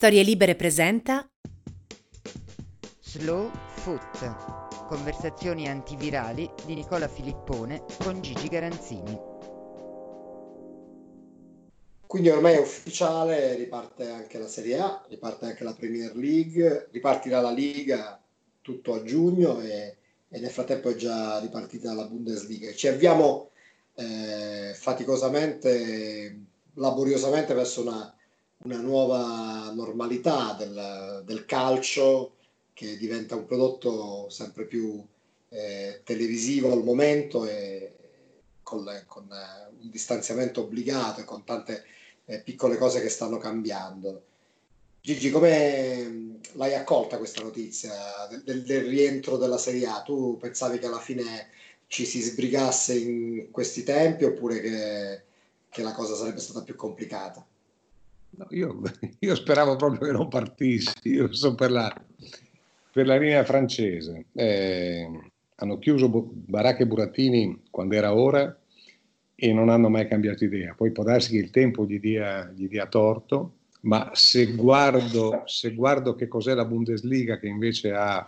Storie Libere presenta Slow Foot. Conversazioni antivirali di Nicola Filippone con Gigi Garanzini. Quindi ormai è ufficiale, riparte anche la Serie A, riparte anche la Premier League, ripartirà la Liga tutto a giugno e, e nel frattempo è già ripartita la Bundesliga. Ci avviamo eh, faticosamente, laboriosamente verso una una nuova normalità del, del calcio che diventa un prodotto sempre più eh, televisivo al momento e con, con eh, un distanziamento obbligato e con tante eh, piccole cose che stanno cambiando. Gigi, come l'hai accolta questa notizia del, del, rientro della Serie A? Tu pensavi che alla fine ci si sbrigasse in questi tempi oppure che, che la cosa sarebbe stata più complicata? No, io, io, speravo proprio che non partissi, io sono per la, per la linea francese. Eh, hanno chiuso Baracca e Burattini quando era ora e non hanno mai cambiato idea. Poi può darsi che il tempo gli dia, gli dia torto, ma se guardo, se guardo, che cos'è la Bundesliga che invece ha,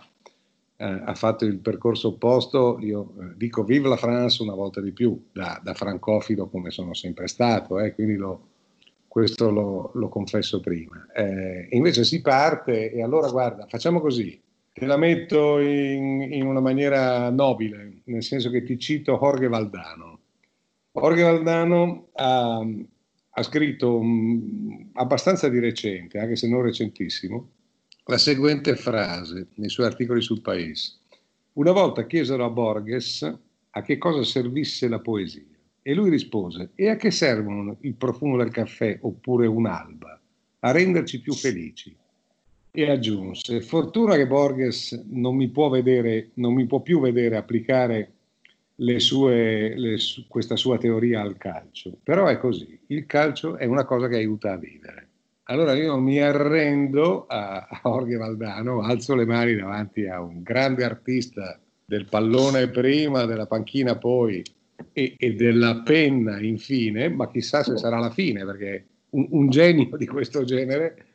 eh, ha fatto il percorso opposto, io eh, dico vive la France una volta di più, da, da francofilo come sono sempre stato, eh, quindi lo, questo lo, lo confesso prima. Eh, invece si parte e allora guarda, facciamo così, te la metto in, in, una maniera nobile, nel senso che ti cito Jorge Valdano. Jorge Valdano ha, ha scritto um, abbastanza di recente, anche se non recentissimo, la seguente frase nei suoi articoli sul Paese. Una volta chiesero a Borges a che cosa servisse la poesia. E lui rispose, e a che servono il profumo del caffè oppure un'alba? A renderci più felici. E aggiunse, fortuna che Borges non mi può, vedere, non mi può più vedere applicare le sue, le, questa sua teoria al calcio. Però è così, il calcio è una cosa che aiuta a vivere. Allora io mi arrendo a, a Jorge Valdano, alzo le mani davanti a un grande artista del pallone prima, della panchina poi, e, e, della penna infine, ma chissà se sarà la fine, perché un, un genio di questo genere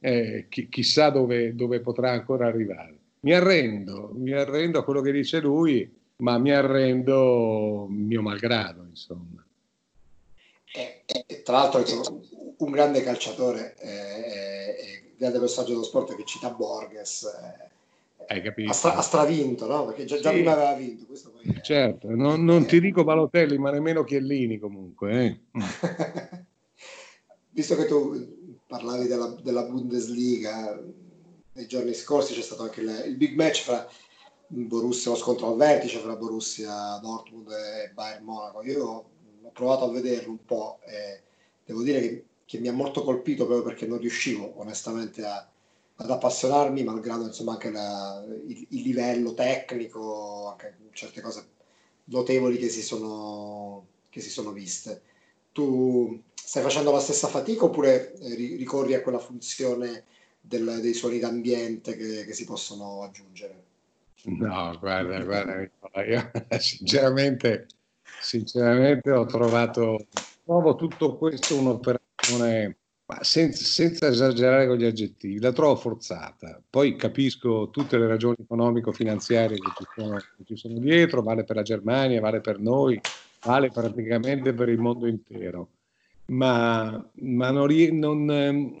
eh, chi, chissà dove, dove, potrà ancora arrivare. Mi arrendo, mi arrendo a quello che dice lui, ma mi arrendo mio malgrado, insomma. E, e, tra l'altro un grande calciatore, eh, grande personaggio dello sport che cita Borges, eh, hai capito? Ha, stra- ha stravinto, no? Perché già, già sì. prima aveva vinto. È... Certo, non, non, ti dico Balotelli, ma nemmeno Chiellini comunque. Eh? Visto che tu parlavi della, della, Bundesliga, nei giorni scorsi c'è stato anche il, il big match fra Borussia, lo scontro al vertice fra Borussia Dortmund e Bayern Monaco. Io ho provato a vederlo un po' e devo dire che, che mi ha molto colpito proprio perché non riuscivo onestamente a ad appassionarmi, malgrado insomma anche la, il, il, livello tecnico, anche certe cose notevoli che si, sono, che si sono viste. Tu stai facendo la stessa fatica oppure eh, ricorri a quella funzione del, dei suoni d'ambiente che, che, si possono aggiungere? No, guarda, guarda, io sinceramente, sinceramente ho trovato, trovo tutto questo un'operazione ma senza, senza, esagerare con gli aggettivi, la trovo forzata. Poi capisco tutte le ragioni economico-finanziarie che ci, sono, che ci sono dietro, vale per la Germania, vale per noi, vale praticamente per il mondo intero. Ma, ma non, non,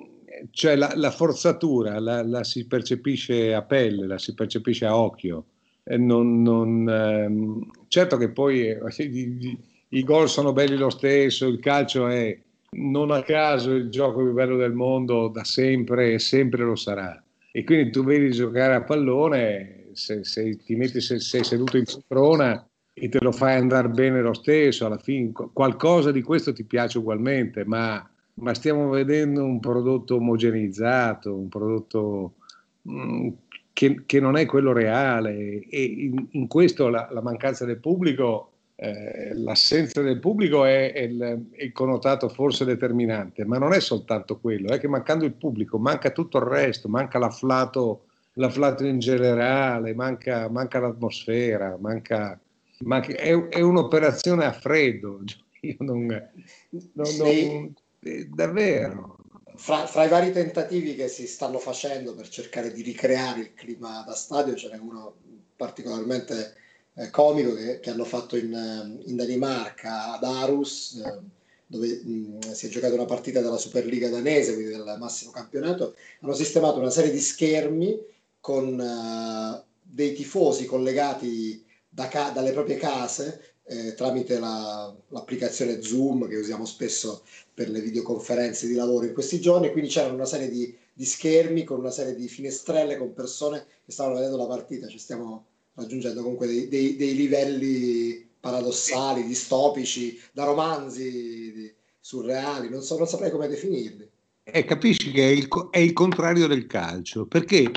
cioè la, la forzatura la, la, si percepisce a pelle, la si percepisce a occhio. Non, non, ehm, certo che poi eh, i, i gol sono belli lo stesso, il calcio è non a caso il gioco più bello del mondo da sempre e sempre lo sarà. E quindi tu vedi giocare a pallone, se, se ti metti, se sei seduto in poltrona e te lo fai andare bene lo stesso, alla fine qualcosa di questo ti piace ugualmente, ma, ma stiamo vedendo un prodotto omogeneizzato, un prodotto mh, mm, che, che, non è quello reale e in, in questo la, la mancanza del pubblico eh, l'assenza del pubblico è, è, il, è, il, connotato forse determinante, ma non è soltanto quello, è che mancando il pubblico manca tutto il resto, manca l'afflato, l'afflato in generale, manca, manca l'atmosfera, manca, manca, è, è, un'operazione a freddo. Io non, non, non, eh, davvero. fra, fra, i vari tentativi che si stanno facendo per cercare di ricreare il clima da stadio, ce n'è uno particolarmente eh, comico che, che, hanno fatto in, in Danimarca, ad Arus, eh, dove mh, si è giocata una partita della Superliga danese, quindi del massimo campionato. Hanno sistemato una serie di schermi con uh, dei tifosi collegati da ca- dalle proprie case eh, tramite la, l'applicazione Zoom che usiamo spesso per le videoconferenze di lavoro in questi giorni. Quindi c'erano una serie di, di schermi con una serie di finestrelle con persone che stavano vedendo la partita. Ci stiamo raggiungendo comunque dei, dei, dei livelli paradossali, distopici, da romanzi surreali, non, so, non saprei come definirli. E capisci che è il, è il contrario del calcio, perché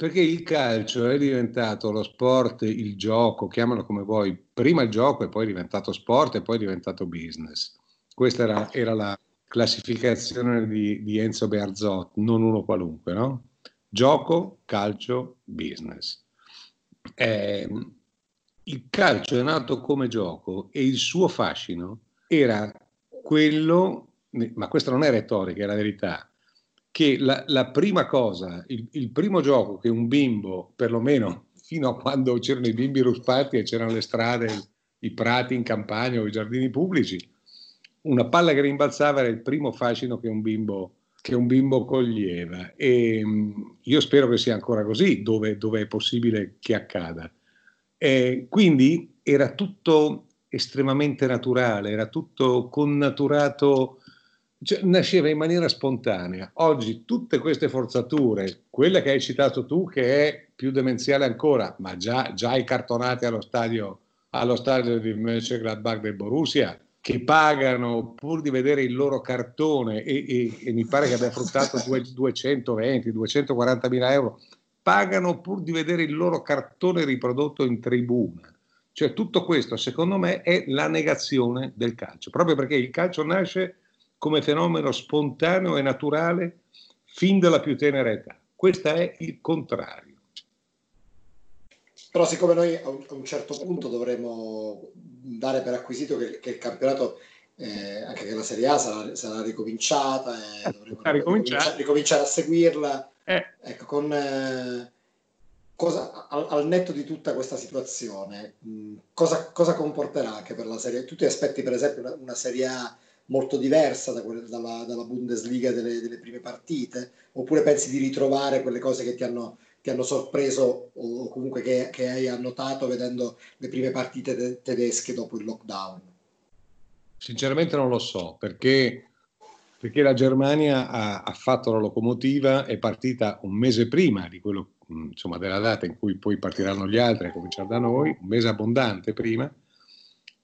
perché il calcio è diventato lo sport, il gioco, chiamalo come vuoi, prima il gioco e poi è diventato sport e poi è diventato business. Questa era, era la classificazione di, di, Enzo Bearzot, non uno qualunque, no? Gioco, calcio, business. Eh, il calcio è nato come gioco e il suo fascino era quello, ma questa non è retorica, è la verità, che la, la prima cosa, il, il, primo gioco che un bimbo, perlomeno fino a quando c'erano i bimbi ruspati e c'erano le strade, i prati in campagna o i giardini pubblici, una palla che rimbalzava era il primo fascino che un bimbo, che un bimbo coglieva. E io spero che sia ancora così, dove, dove è possibile che accada. E quindi era tutto estremamente naturale, era tutto connaturato cioè, nasceva in maniera spontanea. Oggi tutte queste forzature, quella che hai citato tu, che è più demenziale ancora, ma già, già i cartonati allo stadio, allo stadio di Mönchengladbach del Borussia, che pagano pur di vedere il loro cartone e, e, e mi pare che abbia fruttato 220, 240 mila euro, pagano pur di vedere il loro cartone riprodotto in tribuna. Cioè tutto questo secondo me è la negazione del calcio, proprio perché il calcio nasce come fenomeno spontaneo e naturale fin dalla più tenera età. Questo è il contrario. Però siccome noi a un, certo punto dovremo dare per acquisito che, che il campionato, eh, anche che la Serie A sarà, sarà ricominciata eh, dovremo ricominciare. ricominciare a seguirla, eh. ecco, con, eh, cosa, al, al, netto di tutta questa situazione, mh, cosa, cosa, comporterà anche per la Serie A? Tu ti aspetti per esempio una, una Serie A molto diversa da quelle, dalla, dalla, Bundesliga delle, delle, prime partite? Oppure pensi di ritrovare quelle cose che ti hanno, ti hanno sorpreso o comunque che, che, hai annotato vedendo le prime partite te- tedesche dopo il lockdown? Sinceramente non lo so, perché, perché la Germania ha, ha, fatto la locomotiva, è partita un mese prima di quello, insomma, della data in cui poi partiranno gli altri a cominciare da noi, un mese abbondante prima,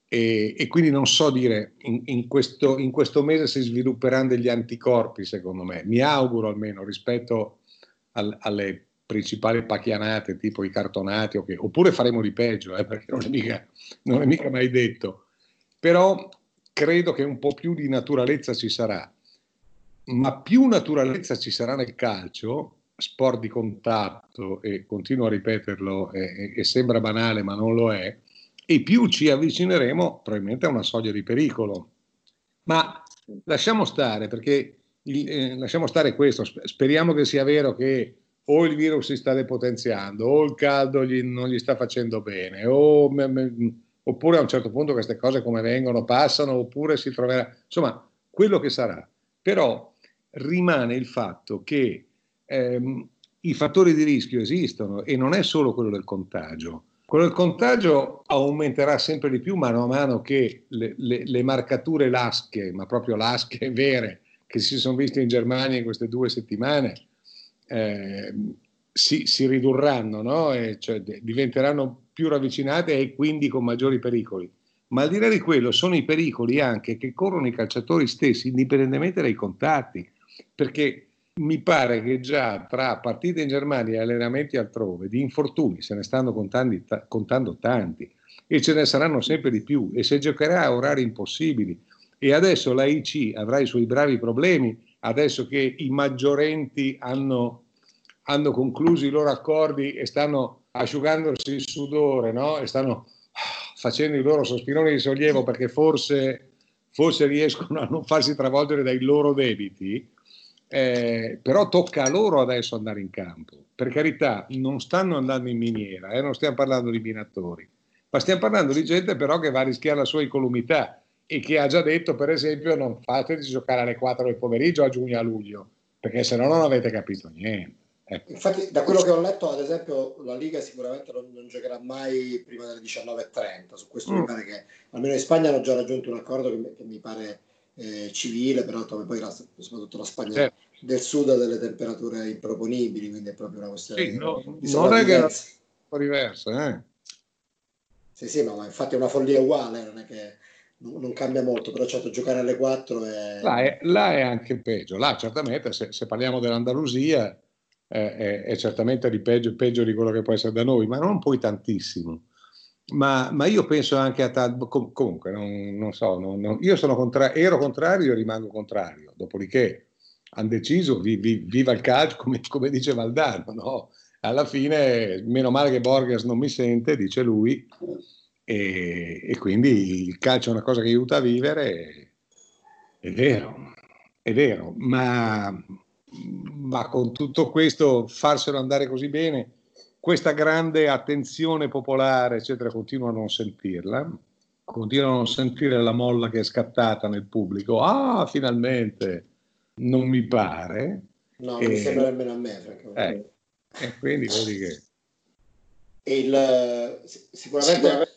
e, e, quindi non so dire in, in, questo, in, questo, mese si svilupperanno degli anticorpi, secondo me. Mi auguro almeno rispetto al, alle principali pacchianate, tipo i cartonati, okay. oppure faremo di peggio, eh, perché non è, mica, non è mica mai detto. Però credo che un po' più di naturalezza ci sarà. Ma più naturalezza ci sarà nel calcio, sport di contatto, e continuo a ripeterlo, e, e sembra banale, ma non lo è, e più ci avvicineremo probabilmente a una soglia di pericolo. Ma lasciamo stare, perché il, eh, lasciamo stare questo, speriamo che sia vero che o il virus si sta depotenziando, o il caldo gli, non gli sta facendo bene, o, oppure a un certo punto queste cose come vengono passano, oppure si troverà, insomma, quello che sarà. Però rimane il fatto che ehm, i fattori di rischio esistono e non è solo quello del contagio. Quello del contagio aumenterà sempre di più mano a mano che le, le, le marcature lasche, ma proprio lasche vere, che si sono viste in Germania in queste due settimane, eh, si, si, ridurranno, no? cioè, diventeranno più ravvicinate e quindi con maggiori pericoli. Ma al di là di quello sono i pericoli anche che corrono i calciatori stessi, indipendentemente dai contatti, perché mi pare che già tra partite in Germania e allenamenti altrove di infortuni se ne stanno contando, contando tanti e ce ne saranno sempre di più e se giocherà a orari impossibili e adesso la IC avrà i suoi bravi problemi adesso che i maggiorenti hanno, hanno concluso i loro accordi e stanno asciugandosi il sudore no? e stanno facendo i loro sospironi di sollievo perché forse, forse riescono a non farsi travolgere dai loro debiti Eh, però tocca a loro adesso andare in campo. Per carità, non stanno andando in miniera, eh, non stiamo parlando di minatori, ma stiamo parlando di gente però che va a rischiare la sua incolumità e che ha già detto, per esempio, non fateci giocare alle 4 del pomeriggio a giugno a luglio, perché se no non avete capito niente. Ecco. Infatti, da quello che ho letto, ad esempio, la Liga sicuramente non, non giocherà mai prima delle 19.30. Su questo mm. mi pare che almeno in Spagna hanno già raggiunto un accordo che, che mi pare eh, civile, però poi la, soprattutto la Spagna certo. del sud ha delle temperature improponibili, quindi è proprio una questione sì, no, di Non è che un po' diverso, eh? Sì, sì, ma infatti è una follia uguale, non è che non cambia molto, però certo giocare alle 4 è... Là è, là è anche peggio, là certamente se, se parliamo dell'Andalusia è, è, certamente di peggio, peggio, di quello che può essere da noi, ma non poi tantissimo. Ma, ma io penso anche a tal, com, comunque, non, non so, non, non, io sono contra, ero contrario e rimango contrario, dopodiché hanno deciso, vi, vi, viva il calcio, come, come dice Valdano, no? alla fine, meno male che Borges non mi sente, dice lui, e, e quindi il calcio è una cosa che aiuta a vivere, è vero, è vero, ma ma con tutto questo farselo andare così bene, questa grande attenzione popolare, eccetera, continuo a non sentirla, continuo a non sentire la molla che è scattata nel pubblico. Ah, finalmente, non mi pare. No, e, mi sembra nemmeno a me, francamente. Eh, e quindi vedi che... Il, sicuramente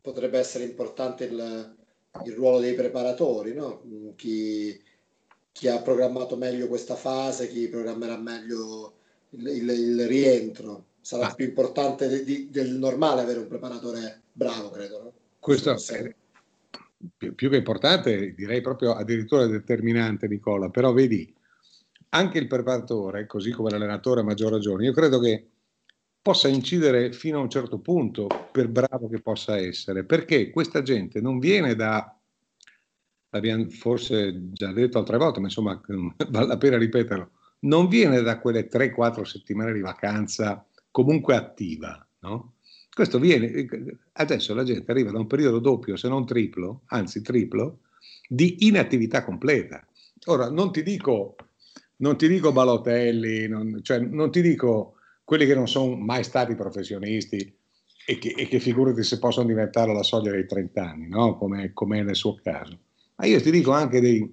potrebbe essere importante il, il ruolo dei preparatori, no? Chi, chi ha programmato meglio questa fase, chi programmerà meglio il, il, il rientro. Sarà ah. più importante di, di, del normale avere un preparatore bravo, credo. No? Questo è più, più, che importante, direi proprio addirittura determinante, Nicola. Però vedi, anche il preparatore, così come l'allenatore a maggior ragione, io credo che possa incidere fino a un certo punto, per bravo che possa essere, perché questa gente non viene da l'abbiamo forse già detto altre volte, ma insomma vale la pena ripeterlo, non viene da quelle 3-4 settimane di vacanza comunque attiva, no? Questo viene, adesso la gente arriva da un periodo doppio, se non triplo, anzi triplo, di inattività completa. Ora, non ti dico, non ti dico Balotelli, non, cioè, non ti dico quelli che non sono mai stati professionisti e che, e che figurati se possono diventare alla soglia dei 30 anni, no? come, come nel suo caso ma io ti dico anche dei,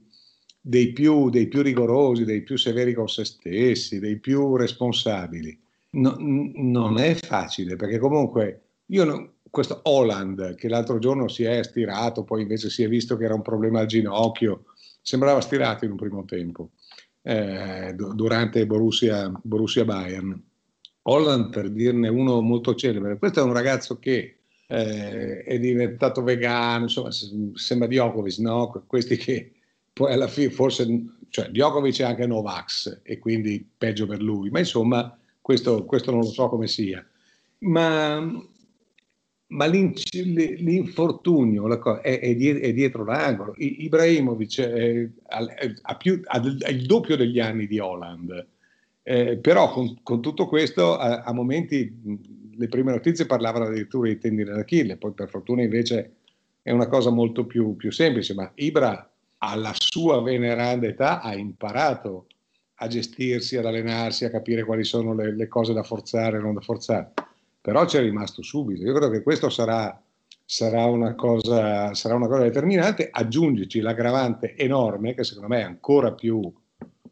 dei, più, dei più rigorosi, dei più severi con se stessi, dei più responsabili. No, non è facile perché comunque io non, questo Holland che l'altro giorno si è stirato, poi invece si è visto che era un problema al ginocchio, sembrava stirato in un primo tempo eh, durante Borussia, Borussia Bayern. Holland per dirne uno molto celebre, questo è un ragazzo che eh, è diventato vegano, insomma, sembra Djokovic, no? Questi che poi alla fine forse, cioè Djokovic è anche Novax e quindi peggio per lui, ma insomma questo, questo non lo so come sia. Ma, ma l'infortunio è, è, è, dietro l'angolo. Ibrahimovic è, ha il doppio degli anni di Holland, eh, però con, con, tutto questo a, a momenti le prime notizie parlavano addirittura di tendine d'Achille, poi per fortuna invece è una cosa molto più, più semplice, ma Ibra alla sua veneranda età ha imparato a gestirsi, ad allenarsi, a capire quali sono le, le cose da forzare e non da forzare. Però ci è rimasto subito. Io credo che questo sarà, sarà, una cosa, sarà una cosa determinante. Aggiungici l'aggravante enorme, che secondo me è ancora più,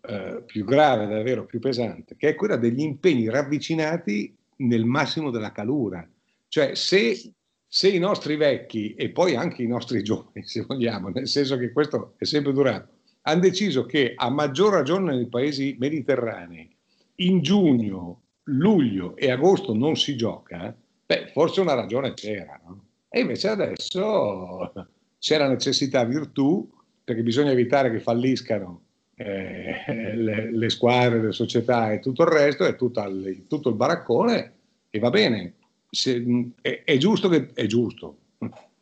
eh, più grave, davvero più pesante, che è quella degli impegni ravvicinati nel massimo della calura. Cioè se, se, i nostri vecchi e poi anche i nostri giovani, se vogliamo, nel senso che questo è sempre durato, hanno deciso che a maggior ragione nei paesi mediterranei in giugno, luglio e agosto non si gioca, beh, forse una ragione c'era. No? E invece adesso c'è la necessità virtù, perché bisogna evitare che falliscano eh, le, le, squadre, le società e tutto il resto, è tutto il, tutto il baraccone e va bene. Se, è, è, giusto che è giusto.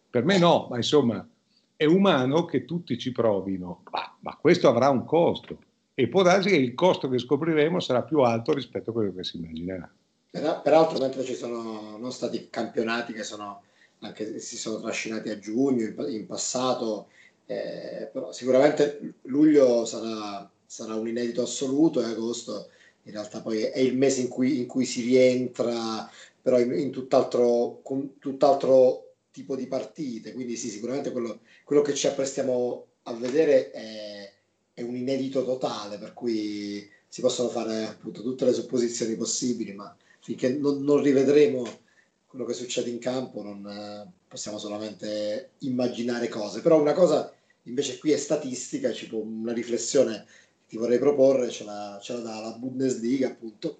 Per me no, ma insomma è umano che tutti ci provino, ma, ma questo avrà un costo e può darsi che il costo che scopriremo sarà più alto rispetto a quello che si immaginerà. Peraltro, mentre ci sono non stati campionati che sono, anche, si sono trascinati a giugno, in, in passato eh, però sicuramente luglio sarà, sarà un inedito assoluto e agosto in realtà poi è il mese in cui, in cui si rientra, però in, in tutt'altro, con tutt'altro tipo di partite, quindi sì, sicuramente quello, quello che ci apprestiamo a vedere è, è un inedito totale, per cui si possono fare appunto tutte le supposizioni possibili, ma finché non, non rivedremo quello che succede in campo non eh, possiamo solamente immaginare cose. Però una cosa invece qui è statistica, tipo una riflessione che ti vorrei proporre, ce la, ce la dà la Bundesliga appunto,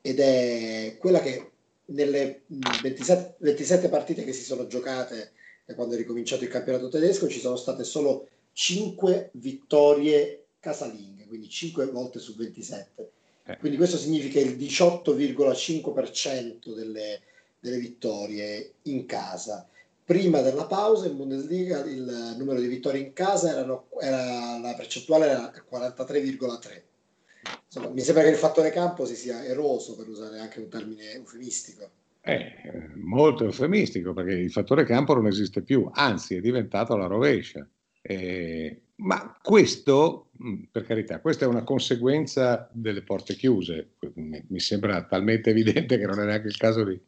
ed è quella che nelle 27, 27 partite che si sono giocate da quando è ricominciato il campionato tedesco ci sono state solo 5 vittorie casalinghe, quindi 5 volte su 27. Eh. Quindi questo significa il 18,5% delle, delle vittorie in casa. Prima della pausa in Bundesliga il numero di vittorie in casa erano, era, la percentuale era 43,3. Insomma, mi sembra che il fattore campo si sia eroso, per usare anche un termine eufemistico. Eh, molto eufemistico perché il fattore campo non esiste più, anzi è diventato la rovescia. Eh, ma questo, mm, per carità, questa è una conseguenza delle porte chiuse. Mi, sembra talmente evidente che non è neanche il caso di,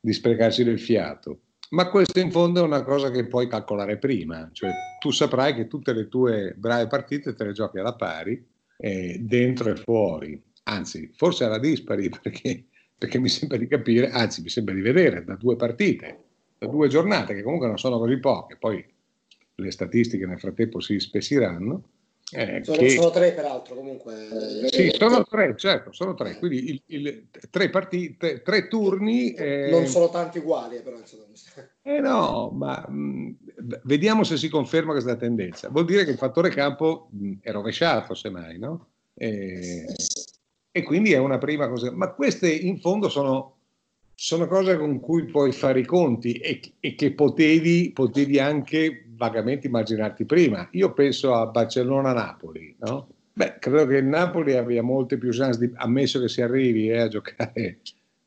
di sprecarci del fiato. Ma questo in fondo è una cosa che puoi calcolare prima, cioè tu saprai che tutte le tue brave partite te le giochi alla pari, eh, dentro e fuori, anzi forse alla dispari perché, perché mi sembra di capire, anzi mi sembra di vedere da due partite, da due giornate che comunque non sono così poche, poi le statistiche nel frattempo si spessiranno, eh, sono, che... sono, tre peraltro comunque. Sì, sono tre, certo, sono tre. Quindi il, il, tre, partite, tre turni. Eh... Non sono tanti uguali, eh, però. Insomma. Eh no, ma mh, mm, vediamo se si conferma questa tendenza. Vuol dire che il fattore campo mh, mm, è rovesciato, semmai, no? E, e quindi è una prima cosa. Ma queste in fondo sono, sono cose con cui puoi fare i conti e, e che potevi, potevi anche vagamente immaginarti prima. Io penso a Barcellona-Napoli, no? Beh, credo che il Napoli abbia molte più chance, di, ammesso che si arrivi eh, a, giocare,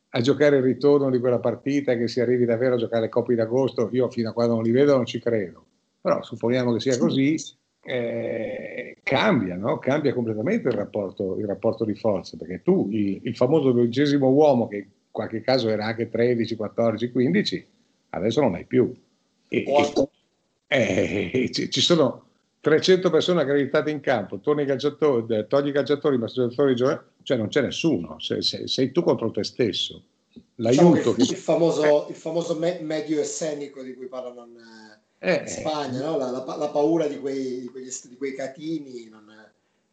a, giocare, il ritorno di quella partita, che si arrivi davvero a giocare le coppe d'agosto, io fino a quando non li vedo non ci credo. Però supponiamo che sia così, eh, cambia, no? cambia completamente il rapporto, il rapporto, di forza, perché tu, il, il famoso dodicesimo uomo, che in qualche caso era anche 13, 14, 15, adesso non hai più. E, e, eh, ci, sono 300 persone accreditate in campo, togli i calciatori, togli i calciatori, ma giocatori cioè non c'è nessuno, sei, sei, sei, tu contro te stesso. L'aiuto diciamo che, che... Il famoso, il famoso me- medio essenico di cui parlano in, eh, in Spagna, no? la, la, la, paura di quei, di quegli, di quei catini non,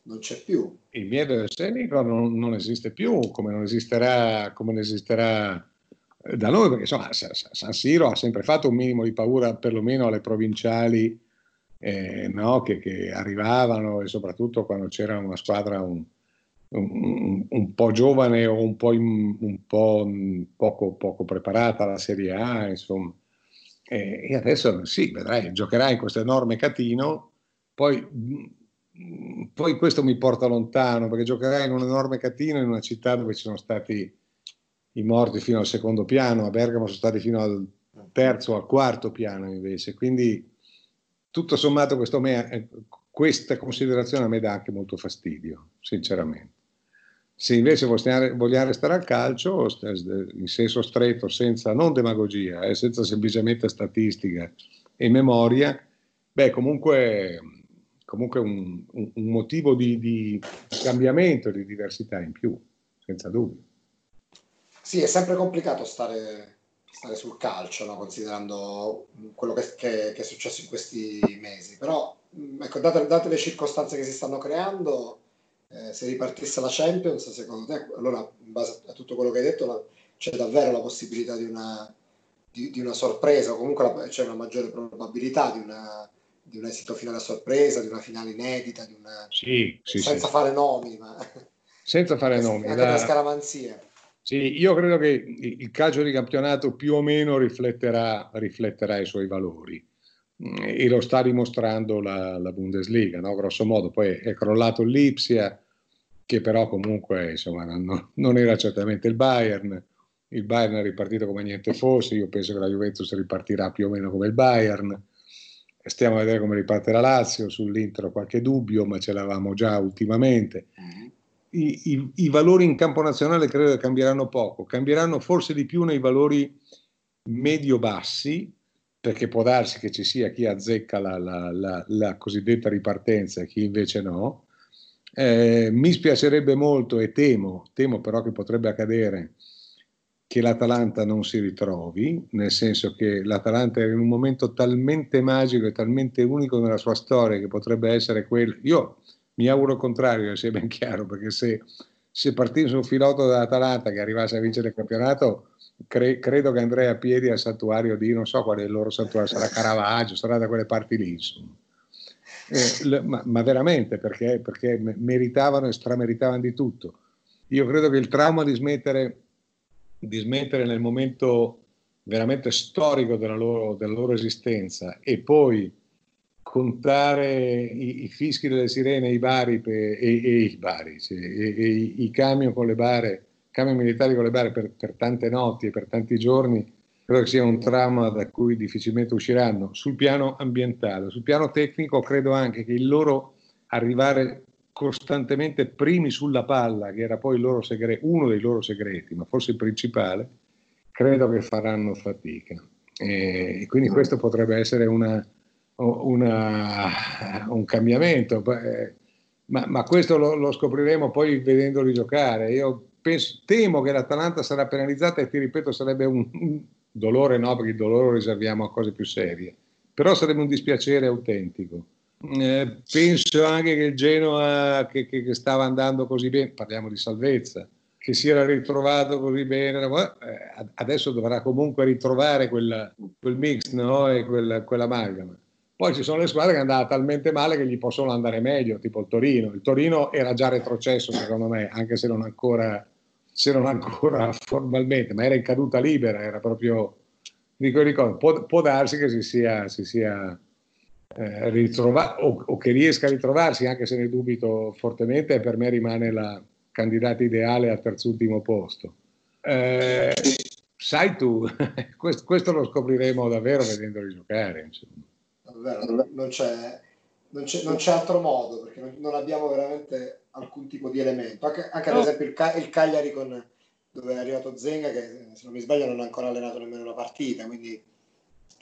non, c'è più. Il medio essenico non, non esiste più, come non esisterà, come non esisterà da noi, perché insomma San Siro ha sempre fatto un minimo di paura perlomeno alle provinciali eh, no, che, che, arrivavano e soprattutto quando c'era una squadra un, un, un po' giovane o un po', in, un po poco, poco, preparata alla Serie A, insomma. E, e adesso sì, vedrai, giocherai in questo enorme catino, poi, poi questo mi porta lontano, perché giocherai in un enorme catino in una città dove ci sono stati i morti fino al secondo piano, a Bergamo sono stati fino al terzo o al quarto piano invece, quindi tutto sommato me, eh, questa considerazione a me dà anche molto fastidio, sinceramente. Se invece vogliamo restare al calcio, in senso stretto, senza non demagogia, eh, senza semplicemente statistica e memoria, beh, comunque, comunque un, un, un motivo di, di cambiamento, di diversità in più, senza dubbio. Sì, è sempre complicato stare, stare sul calcio, no? considerando quello che, che, che, è successo in questi mesi. Però, mm, ecco, date, date le circostanze che si stanno creando, eh, se ripartisse la Champions, secondo te, allora, in base a tutto quello che hai detto, la, c'è davvero la possibilità di una, di, di una sorpresa, o comunque la, c'è una maggiore probabilità di, una, di un esito finale a sorpresa, di una finale inedita, di una, sì, sì, senza sì. fare nomi, ma senza fare nomi, anche da... per scaramanzia. Sì, io credo che il calcio di campionato più o meno rifletterà, rifletterà i suoi valori mm, e lo sta dimostrando la, la Bundesliga, no? grosso modo. Poi è crollato l'Ipsia, che però comunque insomma, non, non, era certamente il Bayern. Il Bayern è ripartito come niente fosse, io penso che la Juventus ripartirà più o meno come il Bayern. stiamo a vedere come riparte la Lazio, sull'Inter qualche dubbio, ma ce l'avevamo già ultimamente. I, i, I, valori in campo nazionale credo che cambieranno poco, cambieranno forse di più nei valori medio-bassi, perché può darsi che ci sia chi azzecca la, la, la, la cosiddetta ripartenza e chi invece no. Eh, mi spiacerebbe molto e temo, temo però che potrebbe accadere che l'Atalanta non si ritrovi, nel senso che l'Atalanta era in un momento talmente magico e talmente unico nella sua storia che potrebbe essere quello. Io mi auguro il contrario, sia ben chiaro, perché se, se partisse un filotto dall'Atalanta che arrivasse a vincere il campionato, cre- credo che andrei a piedi al santuario di, non so qual è il loro santuario, sarà Caravaggio, sarà da quelle parti lì, insomma. Eh, ma, ma, veramente perché, perché meritavano e strameritavano di tutto. Io credo che il trauma di smettere di smettere nel momento veramente storico della loro, della loro esistenza e poi contare i, i, fischi delle sirene, i bari pe, e, e, i bari, sì, e, e, i camion con le bare, camion militari con le bare per, per, tante notti e per tanti giorni, credo che sia un trauma da cui difficilmente usciranno. Sul piano ambientale, sul piano tecnico, credo anche che il loro arrivare costantemente primi sulla palla, che era poi segre- uno dei loro segreti, ma forse il principale, credo che faranno fatica. E quindi questo potrebbe essere una, una, un cambiamento, ma, ma questo lo, lo, scopriremo poi vedendoli giocare. Io penso, temo che l'Atalanta sarà penalizzata e ti ripeto sarebbe un, un dolore, no, perché il dolore lo riserviamo a cose più serie, però sarebbe un dispiacere autentico eh, penso anche che il Genoa che, che, che, stava andando così bene, parliamo di salvezza, che si era ritrovato così bene, eh, adesso dovrà comunque ritrovare quel, quel mix no? e quel, quell'amalgama. Poi ci sono le squadre che andavano talmente male che gli possono andare meglio, tipo il Torino. Il Torino era già retrocesso, secondo me, anche se non ancora, se non ancora formalmente, ma era in caduta libera, era proprio... Dico, ricordo, può, può darsi che si sia, si sia eh, ritrova- o, che riesca a ritrovarsi, anche se ne dubito fortemente, per me rimane la candidata ideale al terzultimo posto. Eh, sai tu, questo, questo, lo scopriremo davvero vedendoli giocare. Davvero, non c'è, non, c'è, non c'è, altro modo perché non, abbiamo veramente alcun tipo di elemento. Anche, anche no. ad esempio il, il, Cagliari con, dove è arrivato Zenga, che se non mi sbaglio non ha ancora allenato nemmeno una partita, quindi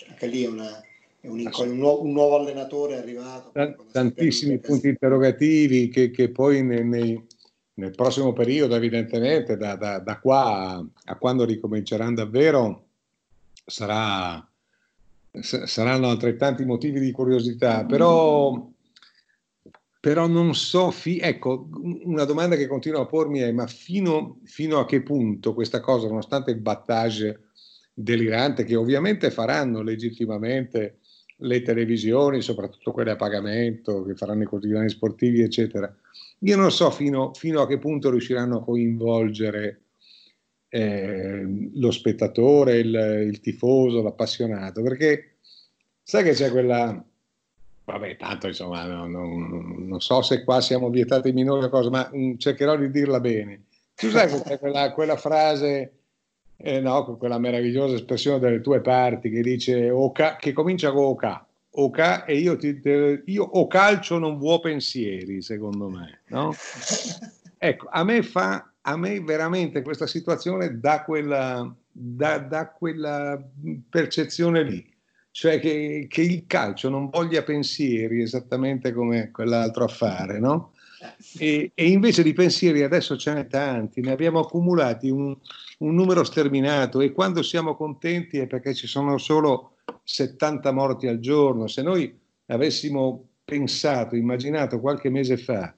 anche lì è una un, un, nuovo, un, nuovo, allenatore è arrivato. Tantissimi punti interrogativi che, che poi nei, nei, nel prossimo periodo, evidentemente, da, da, da qua a, a, quando ricominceranno davvero, sarà, saranno altrettanti motivi di curiosità. Però, però non so, fi, ecco, una domanda che continuo a pormi è, ma fino, fino a che punto questa cosa, nonostante il battage delirante che ovviamente faranno legittimamente le televisioni, soprattutto quelle a pagamento che faranno i quotidiani sportivi, eccetera. Io non so fino, fino a che punto riusciranno a coinvolgere eh, lo spettatore, il, il, tifoso, l'appassionato, perché sai che c'è quella... Vabbè, tanto insomma, no, no, non so se qua siamo vietati minori o cosa, ma mh, mm, cercherò di dirla bene. Tu sai che c'è quella, quella frase eh, no, con quella meravigliosa espressione delle tue parti che dice Oca, che comincia con Oca, Oca e io, ti, te, io o calcio non vuoi pensieri, secondo me, no? Ecco, a me fa, a me veramente questa situazione dà quella, dà, dà quella percezione lì, cioè che, che, il calcio non voglia pensieri esattamente come quell'altro affare, no? E, e invece di pensieri adesso ce n'è tanti, ne abbiamo accumulati un, un numero sterminato e quando siamo contenti è perché ci sono solo 70 morti al giorno. Se noi avessimo pensato, immaginato qualche mese fa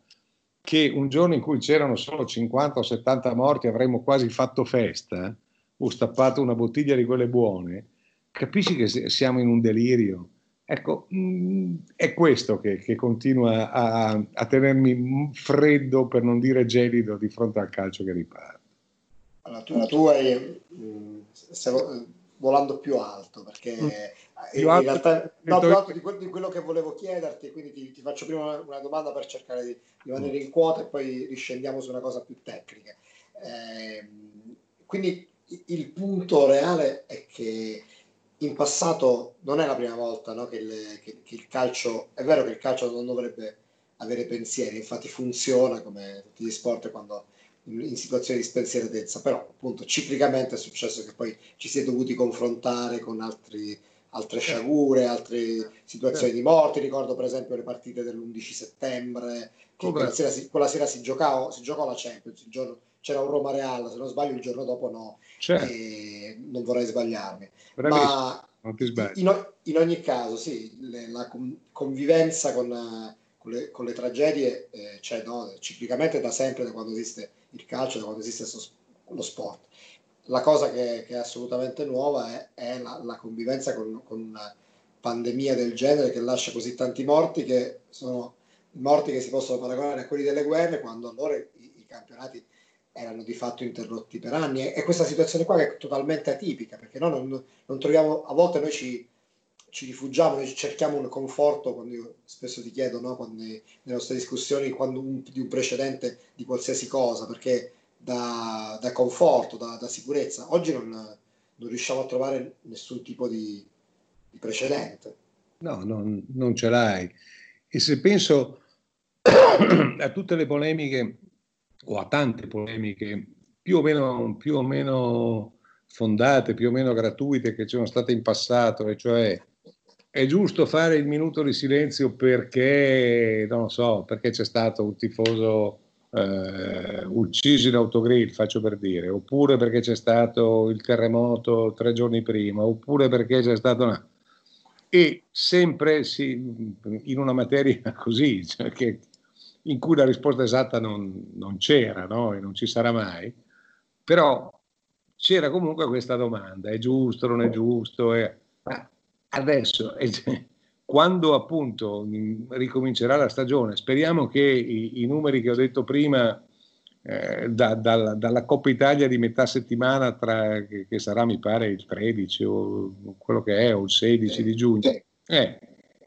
che un giorno in cui c'erano solo 50 o 70 morti avremmo quasi fatto festa o stappato una bottiglia di quelle buone, capisci che siamo in un delirio. Ecco, mm, è questo che, che continua a, a, tenermi freddo, per non dire gelido, di fronte al calcio che riparte. Allora, tu, tu hai, mm, volando più alto perché mm. in, in realtà no, più alto di, quello, di quello che volevo chiederti, quindi ti, ti faccio prima una, una, domanda per cercare di rimanere in quota e poi riscendiamo su una cosa più tecnica. Eh, quindi il punto reale è che in passato non è la prima volta no, che, le, che, che, il calcio, è vero che il calcio non dovrebbe avere pensieri, infatti funziona come tutti gli sport quando in, in situazioni di spensieratezza, però appunto ciclicamente è successo che poi ci si è dovuti confrontare con altri, altre sciagure, altre situazioni di morte, ricordo per esempio le partite dell'11 settembre, che quella sera, si, quella sera si, giocava, si giocò la Champions, il giorno, c'era un Roma Real, se non sbaglio il giorno dopo no, certo. non vorrei sbagliarmi. Ma in, in, ogni caso, sì, le, la convivenza con, con, le, con le, tragedie eh, c'è no, ciclicamente da sempre, da quando esiste il calcio, da quando esiste lo sport. La cosa che, che è assolutamente nuova è, è la, la, convivenza con, con una pandemia del genere che lascia così tanti morti che sono morti che si possono paragonare a quelli delle guerre quando allora i, i campionati erano di fatto interrotti per anni. E, questa situazione qua è totalmente atipica perché noi non, non troviamo, a volte noi ci, ci rifugiamo, noi cerchiamo un conforto, quando io spesso ti chiedo no, quando, nelle nostre discussioni quando un, di un precedente di qualsiasi cosa, perché da, da conforto, da, da, sicurezza, oggi non, non, riusciamo a trovare nessun tipo di, di precedente. No, non, non ce l'hai. E se penso a tutte le polemiche o a tante polemiche più o meno, più o meno fondate, più o meno gratuite che ci sono state in passato, e cioè è giusto fare il minuto di silenzio perché, non so, perché c'è stato un tifoso eh, ucciso in autogrill, faccio per dire, oppure perché c'è stato il terremoto tre giorni prima, oppure perché c'è stato una... E sempre si, in una materia così, cioè che in cui la risposta esatta non, non c'era no? e non ci sarà mai, però c'era comunque questa domanda, è giusto, non è giusto? È... adesso, quando appunto ricomincerà la stagione, speriamo che i, i numeri che ho detto prima eh, da, da, dalla Coppa Italia di metà settimana, tra, che, che, sarà mi pare il 13 o quello che è, o il 16 di giugno, eh,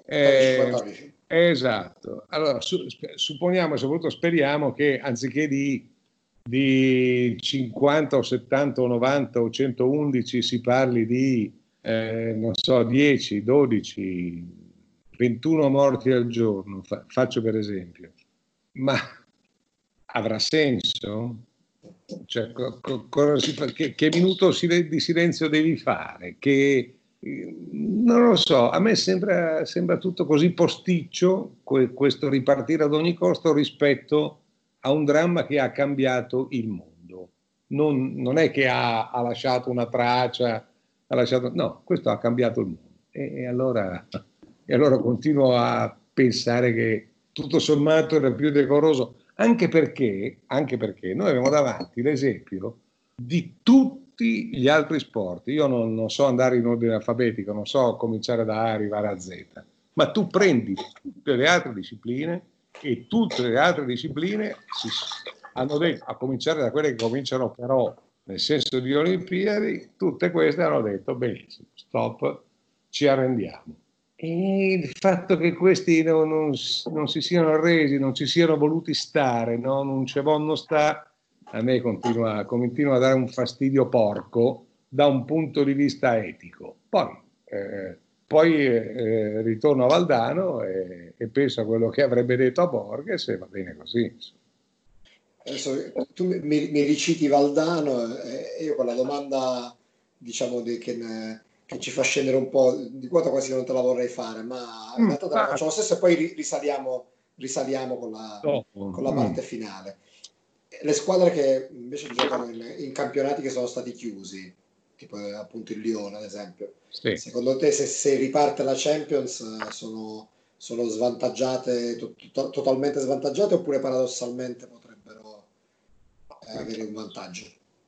eh, Esatto. Allora, su, supponiamo, soprattutto speriamo che anziché di, di, 50 o 70 o 90 o 111 si parli di, eh, non so, 10, 12, 21 morti al giorno, fa, faccio per esempio. Ma avrà senso? Cioè, co, co, co, che, che, minuto di silenzio devi fare? Che, non lo so, a me sembra, sembra tutto così posticcio questo ripartire ad ogni costo rispetto a un dramma che ha cambiato il mondo. Non, non è che ha, ha, lasciato una traccia, ha lasciato, no, questo ha cambiato il mondo. E, e, allora, e allora continuo a pensare che tutto sommato era più decoroso, anche perché, anche perché noi abbiamo davanti l'esempio di tutti gli altri sport. Io non, non, so andare in ordine alfabetico, non so cominciare da A arrivare a Z, ma tu prendi tutte le altre discipline e tutte le altre discipline si, hanno detto, a cominciare da quelle che cominciano però nel senso di Olimpiadi, tutte queste hanno detto benissimo, stop, ci arrendiamo. E il fatto che questi non, non, non si siano arresi, non ci siano voluti stare, no? non ci vogliono stare, a me continua, continua, a dare un fastidio porco da un punto di vista etico. Poi, eh, poi eh, ritorno a Valdano e, e, penso a quello che avrebbe detto a Borges e va bene così. Adesso, tu mi, mi, riciti Valdano e io con la domanda diciamo di, che, ne, che, ci fa scendere un po' di quota quasi non te la vorrei fare, ma in mm, realtà te la faccio lo stesso e poi risaliamo, risaliamo con, la, con la parte finale. Le squadre che invece giocano in, in, campionati che sono stati chiusi, tipo eh, appunto il Lione ad esempio, sì. secondo te se, se, riparte la Champions eh, sono, sono svantaggiate, to, to, totalmente svantaggiate oppure paradossalmente potrebbero eh, avere un vantaggio?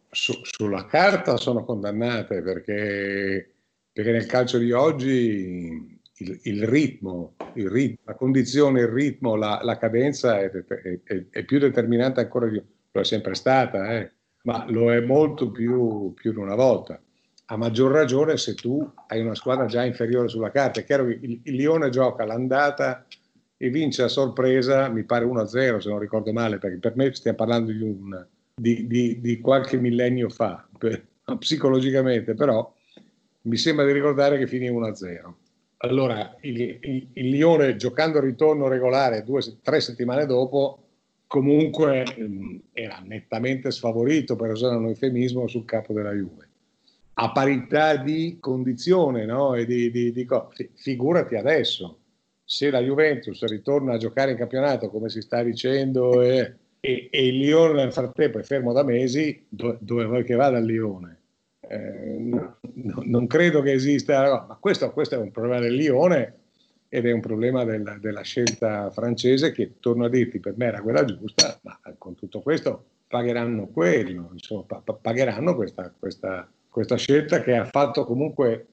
Su, sulla carta sono condannate perché, perché nel calcio di oggi il, il, ritmo, il ritmo, la condizione, il ritmo, la, la cadenza è, è, è, più determinante ancora di, lo è sempre stata, eh, ma lo è molto più, più di una volta. A maggior ragione se tu hai una squadra già inferiore sulla carta. È chiaro che il, il Lione gioca l'andata e vince a sorpresa, mi pare 1-0 se non ricordo male, perché per me stiamo parlando di, un, di, di, di qualche millennio fa, per, psicologicamente, però mi sembra di ricordare che finì 1-0. Allora, il, il, il Lione giocando il ritorno regolare due, tre settimane dopo, comunque mh, era nettamente sfavorito, per usare un eufemismo, sul capo della Juve. A parità di condizione, no? E di, di, di, figurati adesso, se la Juventus ritorna a giocare in campionato, come si sta dicendo, e, e, e il Lione nel frattempo è fermo da mesi, dove, dove vuoi che vada il Lione? Eh, no, non credo che esista, ma questo, questo, è un problema del Lione ed è un problema della, della, scelta francese che, torno a dirti, per me era quella giusta, ma con tutto questo pagheranno quello, insomma, pa- pagheranno questa, questa, questa, scelta che ha fatto comunque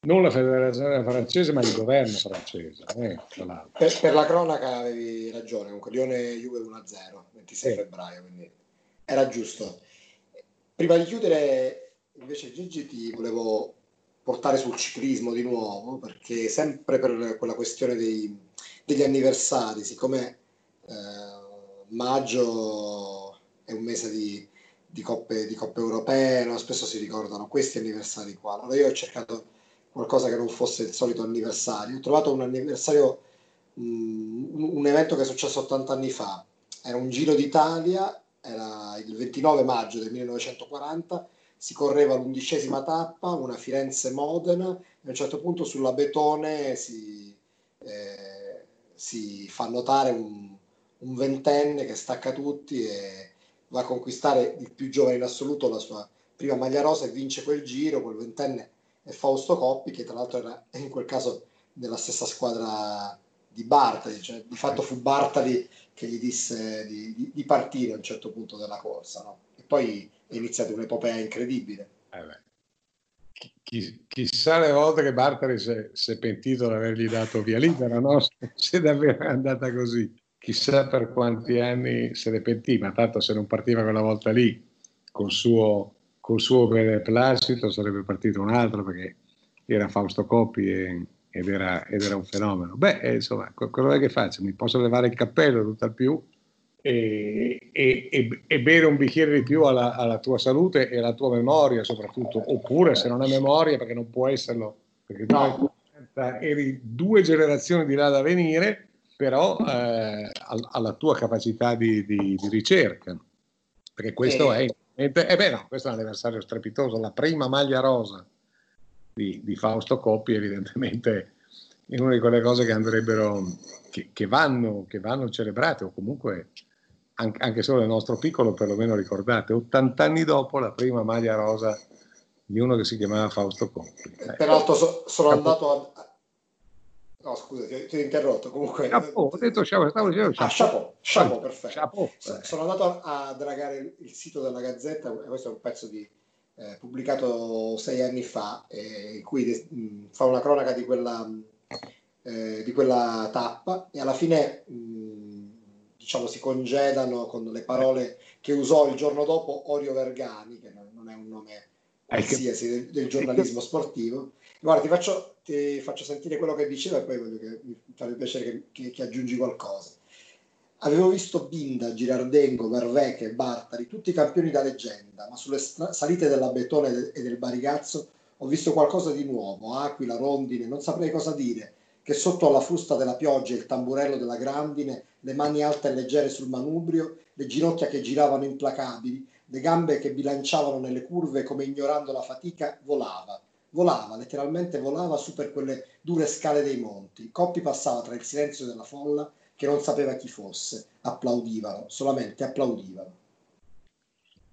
non la federazione francese, ma il governo francese. Eh, per, per, la cronaca avevi ragione, comunque Lione Juve 1-0, 26 sì. febbraio, quindi era giusto. Prima di chiudere invece Gigi ti volevo portare sul ciclismo di nuovo, perché sempre per quella questione dei, degli anniversari, siccome eh, maggio è un mese di, di, coppe, di coppe europee, no? spesso si ricordano questi anniversari qua. Allora io ho cercato qualcosa che non fosse il solito anniversario. Ho trovato un anniversario, um, un evento che è successo 80 anni fa. Era un Giro d'Italia, era il 29 maggio del 1940 si correva l'undicesima tappa, una Firenze-Modena, e a un certo punto sulla Betone si, eh, si fa notare un, un, ventenne che stacca tutti e va a conquistare il più giovane in assoluto la sua prima maglia rosa e vince quel giro, quel ventenne è Fausto Coppi che tra l'altro era in quel caso nella stessa squadra di Bartali, cioè di fatto fu Bartali che gli disse di, di, di partire a un certo punto della corsa. No? E poi è iniziata un'epopea incredibile. Eh Chi, chissà le volte che Bartari si è pentito di avergli dato via libera, no? se davvero è andata così. Chissà per quanti anni se ne pentì, ma tanto se non partiva quella volta lì col suo, col suo beneplascito sarebbe partito un altro perché era Fausto Coppi e, ed, era, ed, era, un fenomeno. Beh, eh, insomma, quello che faccio? Mi posso levare il cappello tutt'al più e, e, e, bere un bicchiere di più alla, alla, tua salute e alla tua memoria soprattutto, oppure se non hai memoria perché non può esserlo, perché no. tu eri due generazioni di là da venire, però eh, alla tua capacità di, di, di ricerca, perché questo eh. è, eh beh no, questo è un anniversario strepitoso, la prima maglia rosa di, di Fausto Coppi evidentemente è una di quelle cose che andrebbero, che, che, vanno, che vanno celebrate o comunque anche solo nel nostro piccolo perlomeno ricordate, 80 anni dopo la prima maglia rosa di uno che si chiamava Fausto Conti. Eh, Peraltro so, sono Capo. andato a... No, scusa, ti, ti ho interrotto. Comunque... Chapeau, ho detto ciao, stavo dicendo ciao. Ah, chapeau, chapeau, perfetto. Chapeau. So, sono andato a, dragare il sito della Gazzetta, questo è un pezzo di, eh, pubblicato sei anni fa, eh, in cui mh, fa una cronaca di quella, eh, di quella tappa e alla fine... Mh, diciamo, si congedano con le parole che usò il giorno dopo Orio Vergani, che non è un nome qualsiasi del, del giornalismo sportivo. Guarda, ti faccio, ti faccio, sentire quello che diceva e poi voglio che, mi farebbe piacere che, che, che, aggiungi qualcosa. Avevo visto Binda, Girardengo, Verveche, Bartari, tutti campioni da leggenda, ma sulle stra- salite della Betone e del Barigazzo ho visto qualcosa di nuovo, Aquila, Rondine, non saprei cosa dire, che sotto alla frusta della pioggia il tamburello della grandine, le mani alte e leggere sul manubrio, le ginocchia che giravano implacabili, le gambe che bilanciavano nelle curve come ignorando la fatica, volava. Volava, letteralmente volava su per quelle dure scale dei monti. Coppi passava tra il silenzio della folla che non sapeva chi fosse. Applaudivano, solamente applaudivano.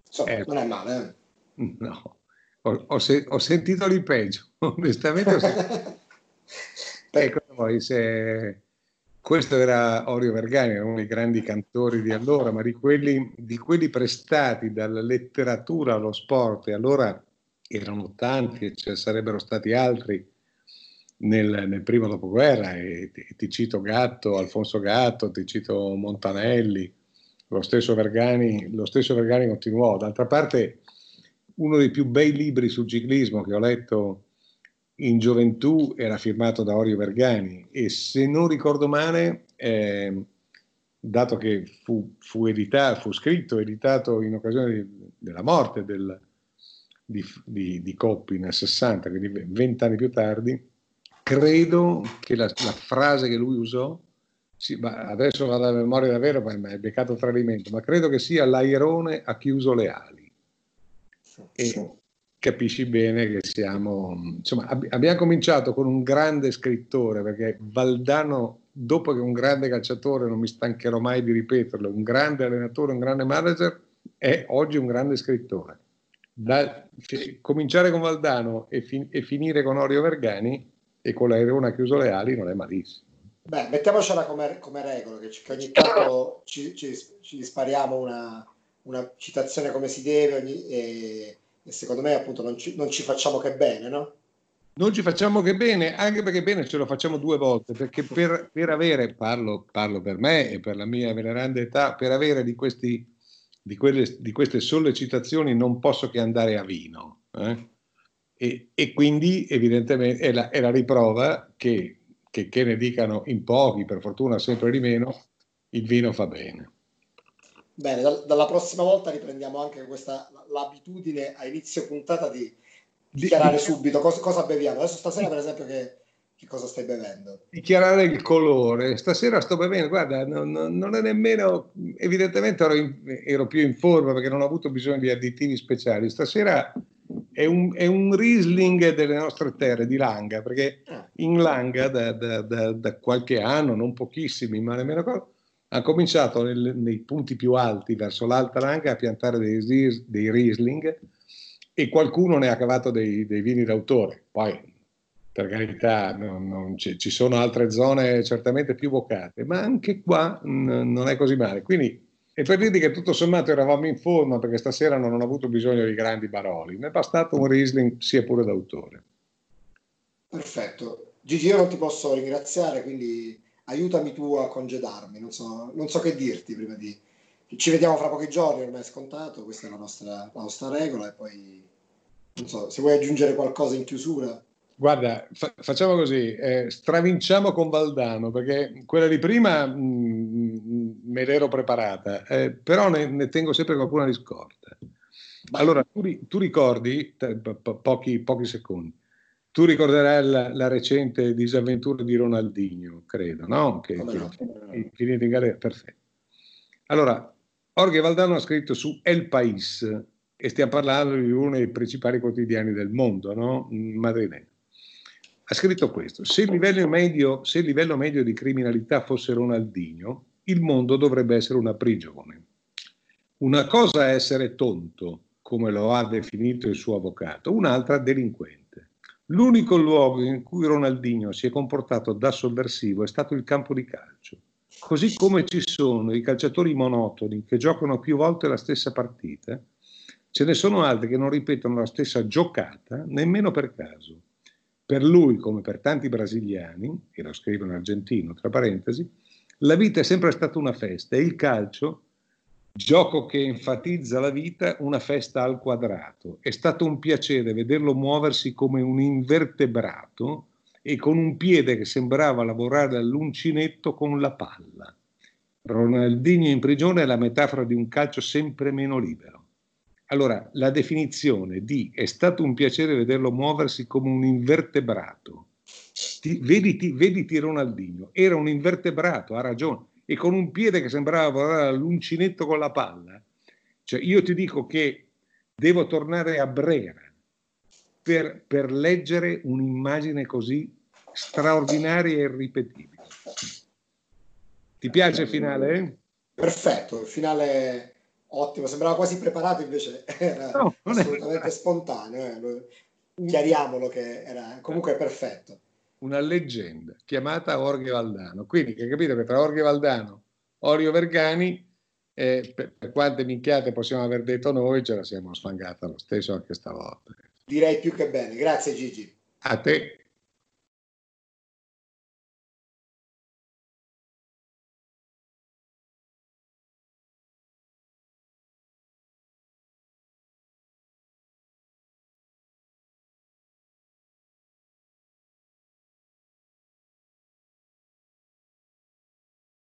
Insomma, eh, non è male, eh? No, ho, ho, se- ho sentito di peggio, onestamente ho sentito... Ecco, poi se questo era Orio Vergani, uno dei grandi cantori di allora, ma di quelli, di quelli prestati dalla letteratura allo sport, e allora erano tanti, e ce sarebbero stati altri nel, nel primo dopoguerra, e ti, ti, cito Gatto, Alfonso Gatto, ti cito Montanelli, lo stesso Vergani, lo stesso Vergani continuò. D'altra parte, uno dei più bei libri sul ciclismo che ho letto in gioventù era firmato da Orio Vergani e se non ricordo male, eh, dato che fu, fu, editato, fu scritto, editato in occasione di, della morte del, di, di, di Coppi nel 60, quindi vent'anni più tardi, credo che la, la, frase che lui usò, sì, adesso vado a memoria davvero, ma è beccato tradimento, ma credo che sia l'airone ha chiuso le ali. E capisci bene che siamo, insomma, ab- abbiamo cominciato con un grande scrittore, perché Valdano, dopo che un grande calciatore, non mi stancherò mai di ripeterlo, un grande allenatore, un grande manager, è oggi un grande scrittore. Da, f- cominciare con Valdano e, fi- e finire con Orio Vergani e con l'Airone ha chiuso le ali non è malissimo. Beh, mettiamocela come, come regola, che, ogni tanto ci, ci, ci spariamo una, una, citazione come si deve ogni, e, e, secondo me appunto non ci, non ci, facciamo che bene, no? Non ci facciamo che bene, anche perché bene ce lo facciamo due volte, perché per, per avere, parlo, parlo, per me e per la mia veneranda età, per avere di, questi, di, quelle, di queste sollecitazioni non posso che andare a vino. Eh? E, e, quindi evidentemente è la, è la riprova che, che, che, ne dicano in pochi, per fortuna sempre di meno, il vino fa bene. Bene, da, dalla prossima volta riprendiamo anche questa l'abitudine a inizio puntata di dichiarare subito cosa, cosa beviamo. Adesso stasera per esempio che, che, cosa stai bevendo? Dichiarare il colore. Stasera sto bevendo, guarda, non, non è nemmeno, evidentemente ero, in, ero più in forma perché non ho avuto bisogno di additivi speciali. Stasera è un, è un, Riesling delle nostre terre di Langa, perché ah. in Langa da, da, da, da qualche anno, non pochissimi, ma nemmeno ha cominciato nel, nei punti più alti, verso l'alta Langa, a piantare dei, dei Riesling e qualcuno ne ha cavato dei, dei vini d'autore. Poi, per carità, non, non ci, ci, sono altre zone certamente più vocate, ma anche qua n- non è così male. Quindi e per dirti che tutto sommato eravamo in forma perché stasera non ho avuto bisogno di grandi baroli, mi è bastato un Riesling sia pure d'autore. Perfetto. Gigi, io non ti posso ringraziare, quindi aiutami tu a congedarmi, non so, non so che dirti prima di... Ci vediamo fra pochi giorni, ormai è scontato, questa è la nostra, la nostra regola e poi, non so, se vuoi aggiungere qualcosa in chiusura. Guarda, fa- facciamo così, eh, stravinciamo con Valdano, perché quella di prima mh, mm, me l'ero preparata, eh, però ne, ne, tengo sempre qualcuna di scorta. Allora, tu, tu ricordi, po- pochi, pochi, secondi, tu ricorderai la, la, recente disavventura di Ronaldinho, credo, no? Che, che no? è finito in galera, perfetto. Allora, Jorge Valdano ha scritto su El País, e stiamo parlando di uno dei principali quotidiani del mondo, no? Madrileño ha scritto questo, se il, medio, se il livello medio di criminalità fosse Ronaldinho, il mondo dovrebbe essere una prigione. Una cosa è essere tonto, come lo ha definito il suo avvocato, un'altra delinquente. L'unico luogo in cui Ronaldinho si è comportato da sovversivo è stato il campo di calcio. Così come ci sono i calciatori monotoni che giocano più volte la stessa partita, ce ne sono altri che non ripetono la stessa giocata nemmeno per caso. Per lui, come per tanti brasiliani, e lo scrive un argentino tra parentesi, la vita è sempre stata una festa e il calcio, gioco che enfatizza la vita, una festa al quadrato. È stato un piacere vederlo muoversi come un invertebrato e con un piede che sembrava lavorare all'uncinetto con la palla. Ronaldinho in prigione è la metafora di un calcio sempre meno libero. Allora, la definizione di è stato un piacere vederlo muoversi come un invertebrato. Ti, vediti, vediti Ronaldinho, era un invertebrato, ha ragione, e con un piede che sembrava volare all'uncinetto con la palla. Cioè, io ti dico che devo tornare a Brera per, per leggere un'immagine così straordinaria e irripetibile. Ti piace il finale? Perfetto, il finale Ottimo, sembrava quasi preparato, invece era no, assolutamente spontaneo. Eh. Chiariamolo che era comunque perfetto. Una leggenda chiamata Orge Valdano. Quindi, che capito che tra Orge Valdano, Orio Vergani, eh, per, per, quante minchiate possiamo aver detto noi, ce la siamo sfangata lo stesso anche stavolta. Direi più che bene. Grazie Gigi. A te.